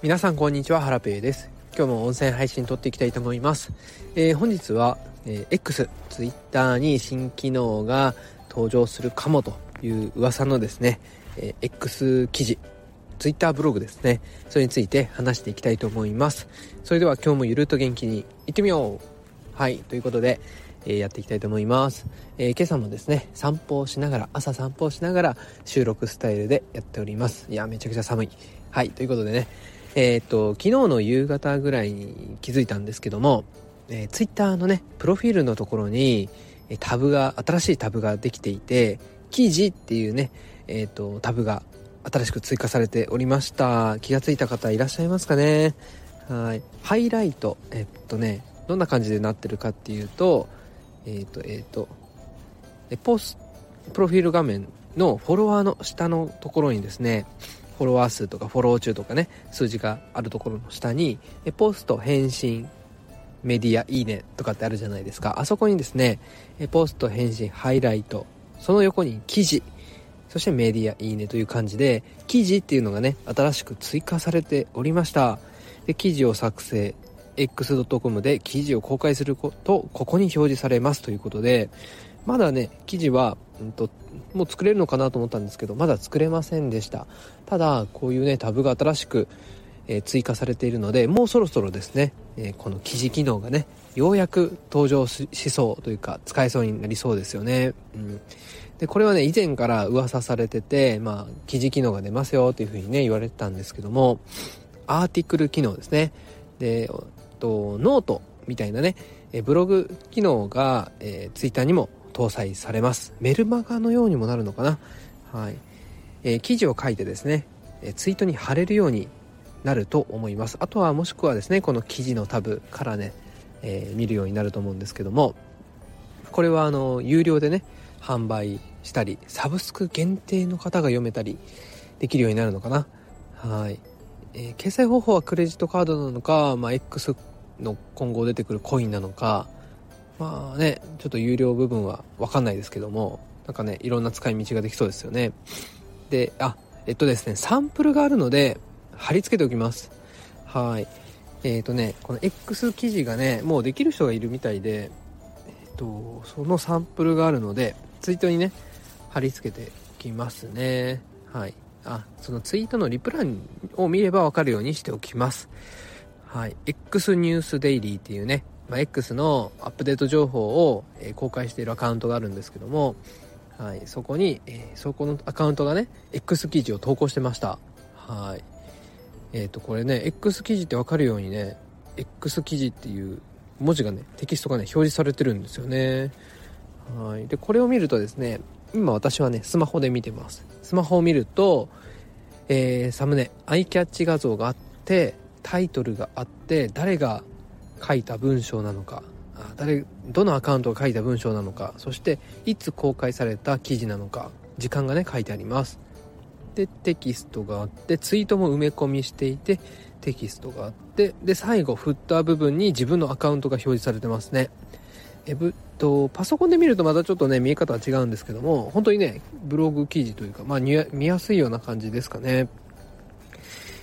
皆さんこんにちはハラペイです。今日も音声配信撮っていきたいと思います、えー、本日は、えー、X ツイッターに新機能が登場するかもという噂のですね、えー、X 記事ツイッターブログですね。それについて話していきたいと思います。それでは今日もゆるっと元気にいってみよう。はいということでえ、やっていきたいと思います、えー、今朝もですね散歩をしながら朝散歩をしながら収録スタイルでやっております。いやめちゃくちゃ寒い。はいということでねえっ、と、昨日の夕方ぐらいに気づいたんですけども、えー、ツイッターのね、プロフィールのところに、タブが、新しいタブができていて、記事っていうね、えっ、と、タブが新しく追加されておりました。気がついた方いらっしゃいますかね？はい。ハイライト、えっとね、どんな感じでなってるかっていうと、えっ、と、えっ、と、ポス、プロフィール画面のフォロワーの下のところにですね、フォロワー数とかフォロー中とかね、数字があるところの下に、ポスト、返信、メディア、いいねとかってあるじゃないですか。あそこにですね、ポスト、返信、ハイライト、その横に記事、そしてメディア、いいねという感じで、記事っていうのがね、新しく追加されておりました。で、記事を作成、x.com で記事を公開すると、ここに表示されますということで、まだね、記事は、うんと、もう作れるのかなと思ったんですけど、まだ作れませんでした。ただ、こういうね、タブが新しく、えー、追加されているので、もうそろそろですね、えー、この記事機能がね、ようやく登場しそうというか、使えそうになりそうですよね。うん。で、これはね、以前から噂されてて、まあ、記事機能が出ますよというふうにね、言われてたんですけども、article 機能ですね。で、とノートみたいなね、ブログ機能が、えー、ツイッターにも搭載されます。メルマガのようにもなるのかな？はい。えー、記事を書いてですね、えツイートに貼れるようになると思います。あとはもしくはですね、この記事のタブからね、えー、見るようになると思うんですけども、これはあの、有料でね、販売したり、サブスク限定の方が読めたりできるようになるのかな？はい。えー、決済方法はクレジットカードなのか、まあ、X の今後出てくるコインなのか、まあね、ちょっと有料部分はわかんないですけども、なんかね、いろんな使い道ができそうですよね。で、あ、えっとですね、サンプルがあるので、貼り付けておきます。はい。えっ、ー、とね、この X 記事がね、もうできる人がいるみたいで、えっ、と、そのサンプルがあるので、ツイートにね、貼り付けておきますね。はい。あ、そのツイートのリプランを見ればわかるようにしておきます。はい。X ニュースデイリーっていうね、まあ、X のアップデート情報を、えー、公開しているアカウントがあるんですけども、はい、そこに、えー、そこのアカウントがね、X 記事を投稿してました。はい。えっ、ー、と、これね、X 記事ってわかるようにね、X 記事っていう文字がね、テキストがね、表示されてるんですよね。はい。で、これを見るとですね、今私はね、スマホで見てます。スマホを見ると、えー、サムネ、アイキャッチ画像があって、タイトルがあって、誰が書いた文章なのか誰どのアカウントが書いた文章なのかそしていつ公開された記事なのか時間がね書いてあります。でテキストがあってツイートも埋め込みしていてテキストがあってで最後フッター部分に自分のアカウントが表示されてますね。えぶとパソコンで見るとまたちょっとね見え方は違うんですけども本当にねブログ記事というかまあ見やすいような感じですかね。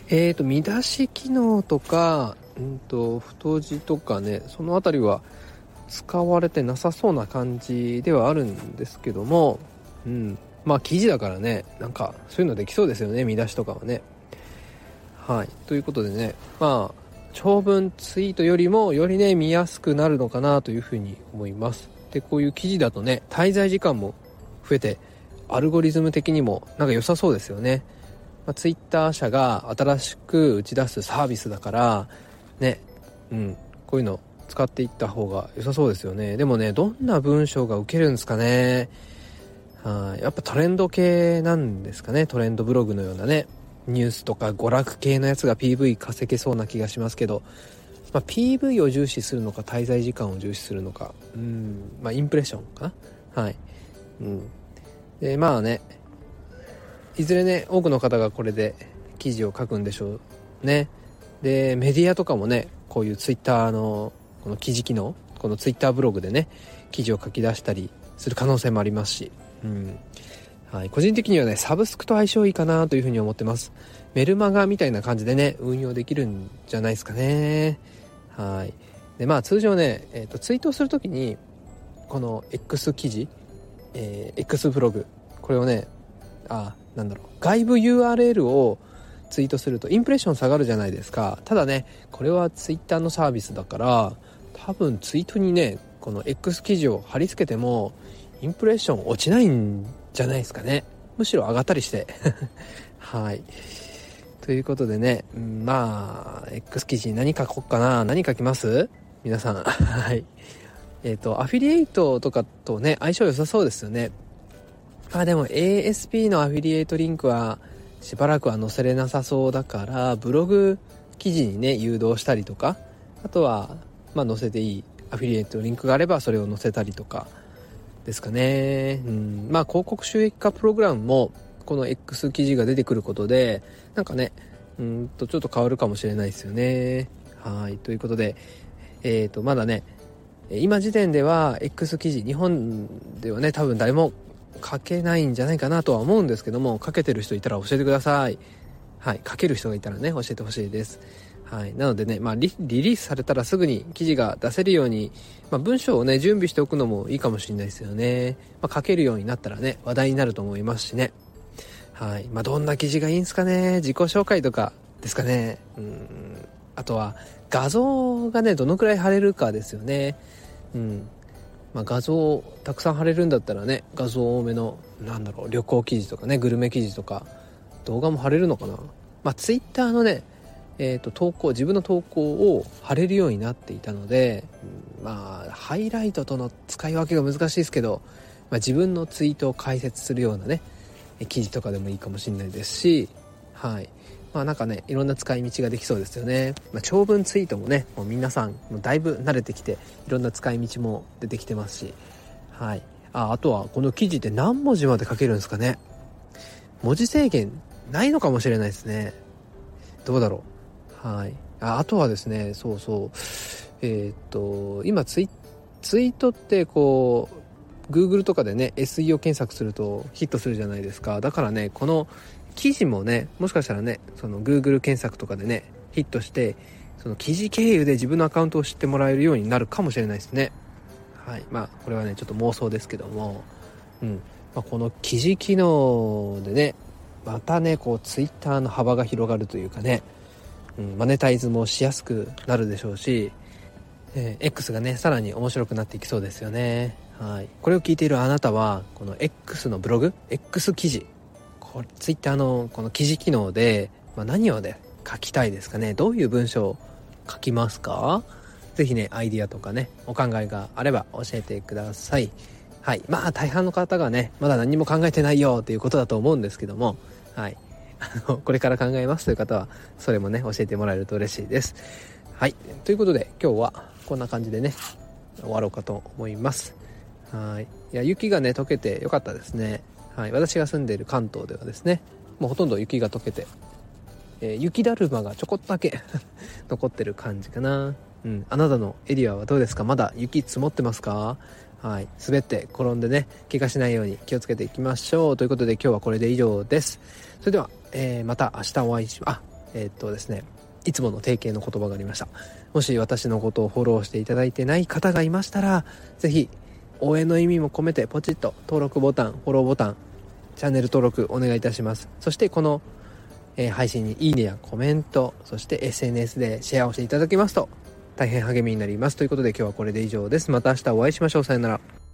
えっーと見出し機能とかうんと太字とかねその辺りは使われてなさそうな感じではあるんですけどもうん。まあ記事だからねなんかそういうのできそうですよね見出しとかはね。はい。ということでねまあ長文ツイートよりもよりね見やすくなるのかなというふうに思います。でこういう記事だとね滞在時間も増えてアルゴリズム的にもなんか良さそうですよね、まあ、ツイッター社が新しく打ち出すサービスだからねうんこういうの使っていった方が良さそうですよね。でもねどんな文章が受けるんですかね。はやっぱトレンド系なんですかね。トレンドブログのようなねニュースとか娯楽系のやつが PV 稼げそうな気がしますけど、まあ、PV を重視するのか滞在時間を重視するのか。うんまあインプレッションかな。はいうん。でまあねいずれね多くの方がこれで記事を書くんでしょうね。でメディアとかもねこういうツイッターのこの記事機能このツイッターブログでね記事を書き出したりする可能性もありますし、うん、はい、個人的にはねサブスクと相性いいかなというふうに思ってます。メルマガみたいな感じでね運用できるんじゃないですかね。はい。でまあ通常ね、えーと、ツイートする時にこの X 記事、えー、X ブログこれをねあなんだろう外部 URL をツイートするとインプレッション下がるじゃないですか。ただねこれは Twitter のサービスだから多分ツイートにねこの X 記事を貼り付けてもインプレッション落ちないんじゃないですかね。むしろ上がったりして。はい。ということでねまあ X 記事に何書こうかな？何書きます？皆さん。はい。えっ、ー、とアフィリエイトとかとね相性良さそうですよね。まあでも ASP のアフィリエイトリンクはしばらくは載せれなさそうだからブログ記事にね誘導したりとかあとはまあ載せていいアフィリエイトリンクがあればそれを載せたりとかですかね。うん、まあ広告収益化プログラムもこの X 記事が出てくることでなんかねうんとちょっと変わるかもしれないですよね。はいということでえっ、ー、とまだね今時点では X 記事日本ではね多分誰も書けないんじゃないかなとは思うんですけども書けてる人いたら教えてくださいはい書ける人がいたらね教えてほしいですはい。なのでね、まあリ、リリースされたらすぐに記事が出せるように、まあ、文章をね、準備しておくのもいいかもしれないですよね。まあ、書けるようになったらね、話題になると思いますしね。はい。まあ、どんな記事がいいんですかね？自己紹介とかですかね。うん。あとは、画像がね、どのくらい貼れるかですよね。うん。まあ、画像をたくさん貼れるんだったらね、画像多めの、なんだろう、旅行記事とかね、グルメ記事とか、動画も貼れるのかな。まあ、ツイッターのね、えーと、投稿自分の投稿を貼れるようになっていたので、まあハイライトとの使い分けが難しいですけど、まあ、自分のツイートを解説するようなね記事とかでもいいかもしれないですしはいまあなんかねいろんな使い道ができそうですよね、まあ、長文ツイートもねもう皆さんもだいぶ慣れてきていろんな使い道も出てきてますしはいああとはこの記事って何文字まで書けるんですかね文字制限ないのかもしれないですねどうだろうはい。ああとはですね、そうそう。えー、っと、今ツイ、ツイートってこう、Google とかでね、SEO 検索するとヒットするじゃないですか。だからね、この記事もね、もしかしたらね、その Google 検索とかでね、ヒットして、その記事経由で自分のアカウントを知ってもらえるようになるかもしれないですね。はい。まあ、これはね、ちょっと妄想ですけども、うん。まあ、この記事機能でね、またね、こう、Twitter の幅が広がるというかね、うん、マネタイズもしやすくなるでしょうし、えー、X がねさらに面白くなっていきそうですよね。はい。これを聞いているあなたはこの X のブログ？X 記事。これ Twitter のこの記事機能で、まあ、何をね書きたいですかね。どういう文章を書きますか？是非ねアイディアとかねお考えがあれば教えてください。はい。まあ大半の方がねまだ何も考えてないよということだと思うんですけども。はい。あのこれから考えますという方はそれもね教えてもらえると嬉しいです。はい。ということで今日はこんな感じでね終わろうかと思います。はい。いや雪がね溶けてよかったですね。はい私が住んでいる関東ではですねもうほとんど雪が溶けて、えー、雪だるまがちょこっとだけ 残ってる感じかな。うんあなたのエリアはどうですか？まだ雪積もってますか？はい、滑って転んでね怪我しないように気をつけていきましょう。ということで今日はこれで以上です。それではえー、また明日お会いしあえー、っとですねいつもの定型の言葉がありました。もし私のことをフォローしていただいてない方がいましたら是非応援の意味も込めてポチッと登録ボタンフォローボタンチャンネル登録お願いいたします。そしてこの、えー、配信にいいねやコメントそして SNS でシェアをしていただきますと大変励みになります。ということで今日はこれで以上です。また明日お会いしましょう。さよなら。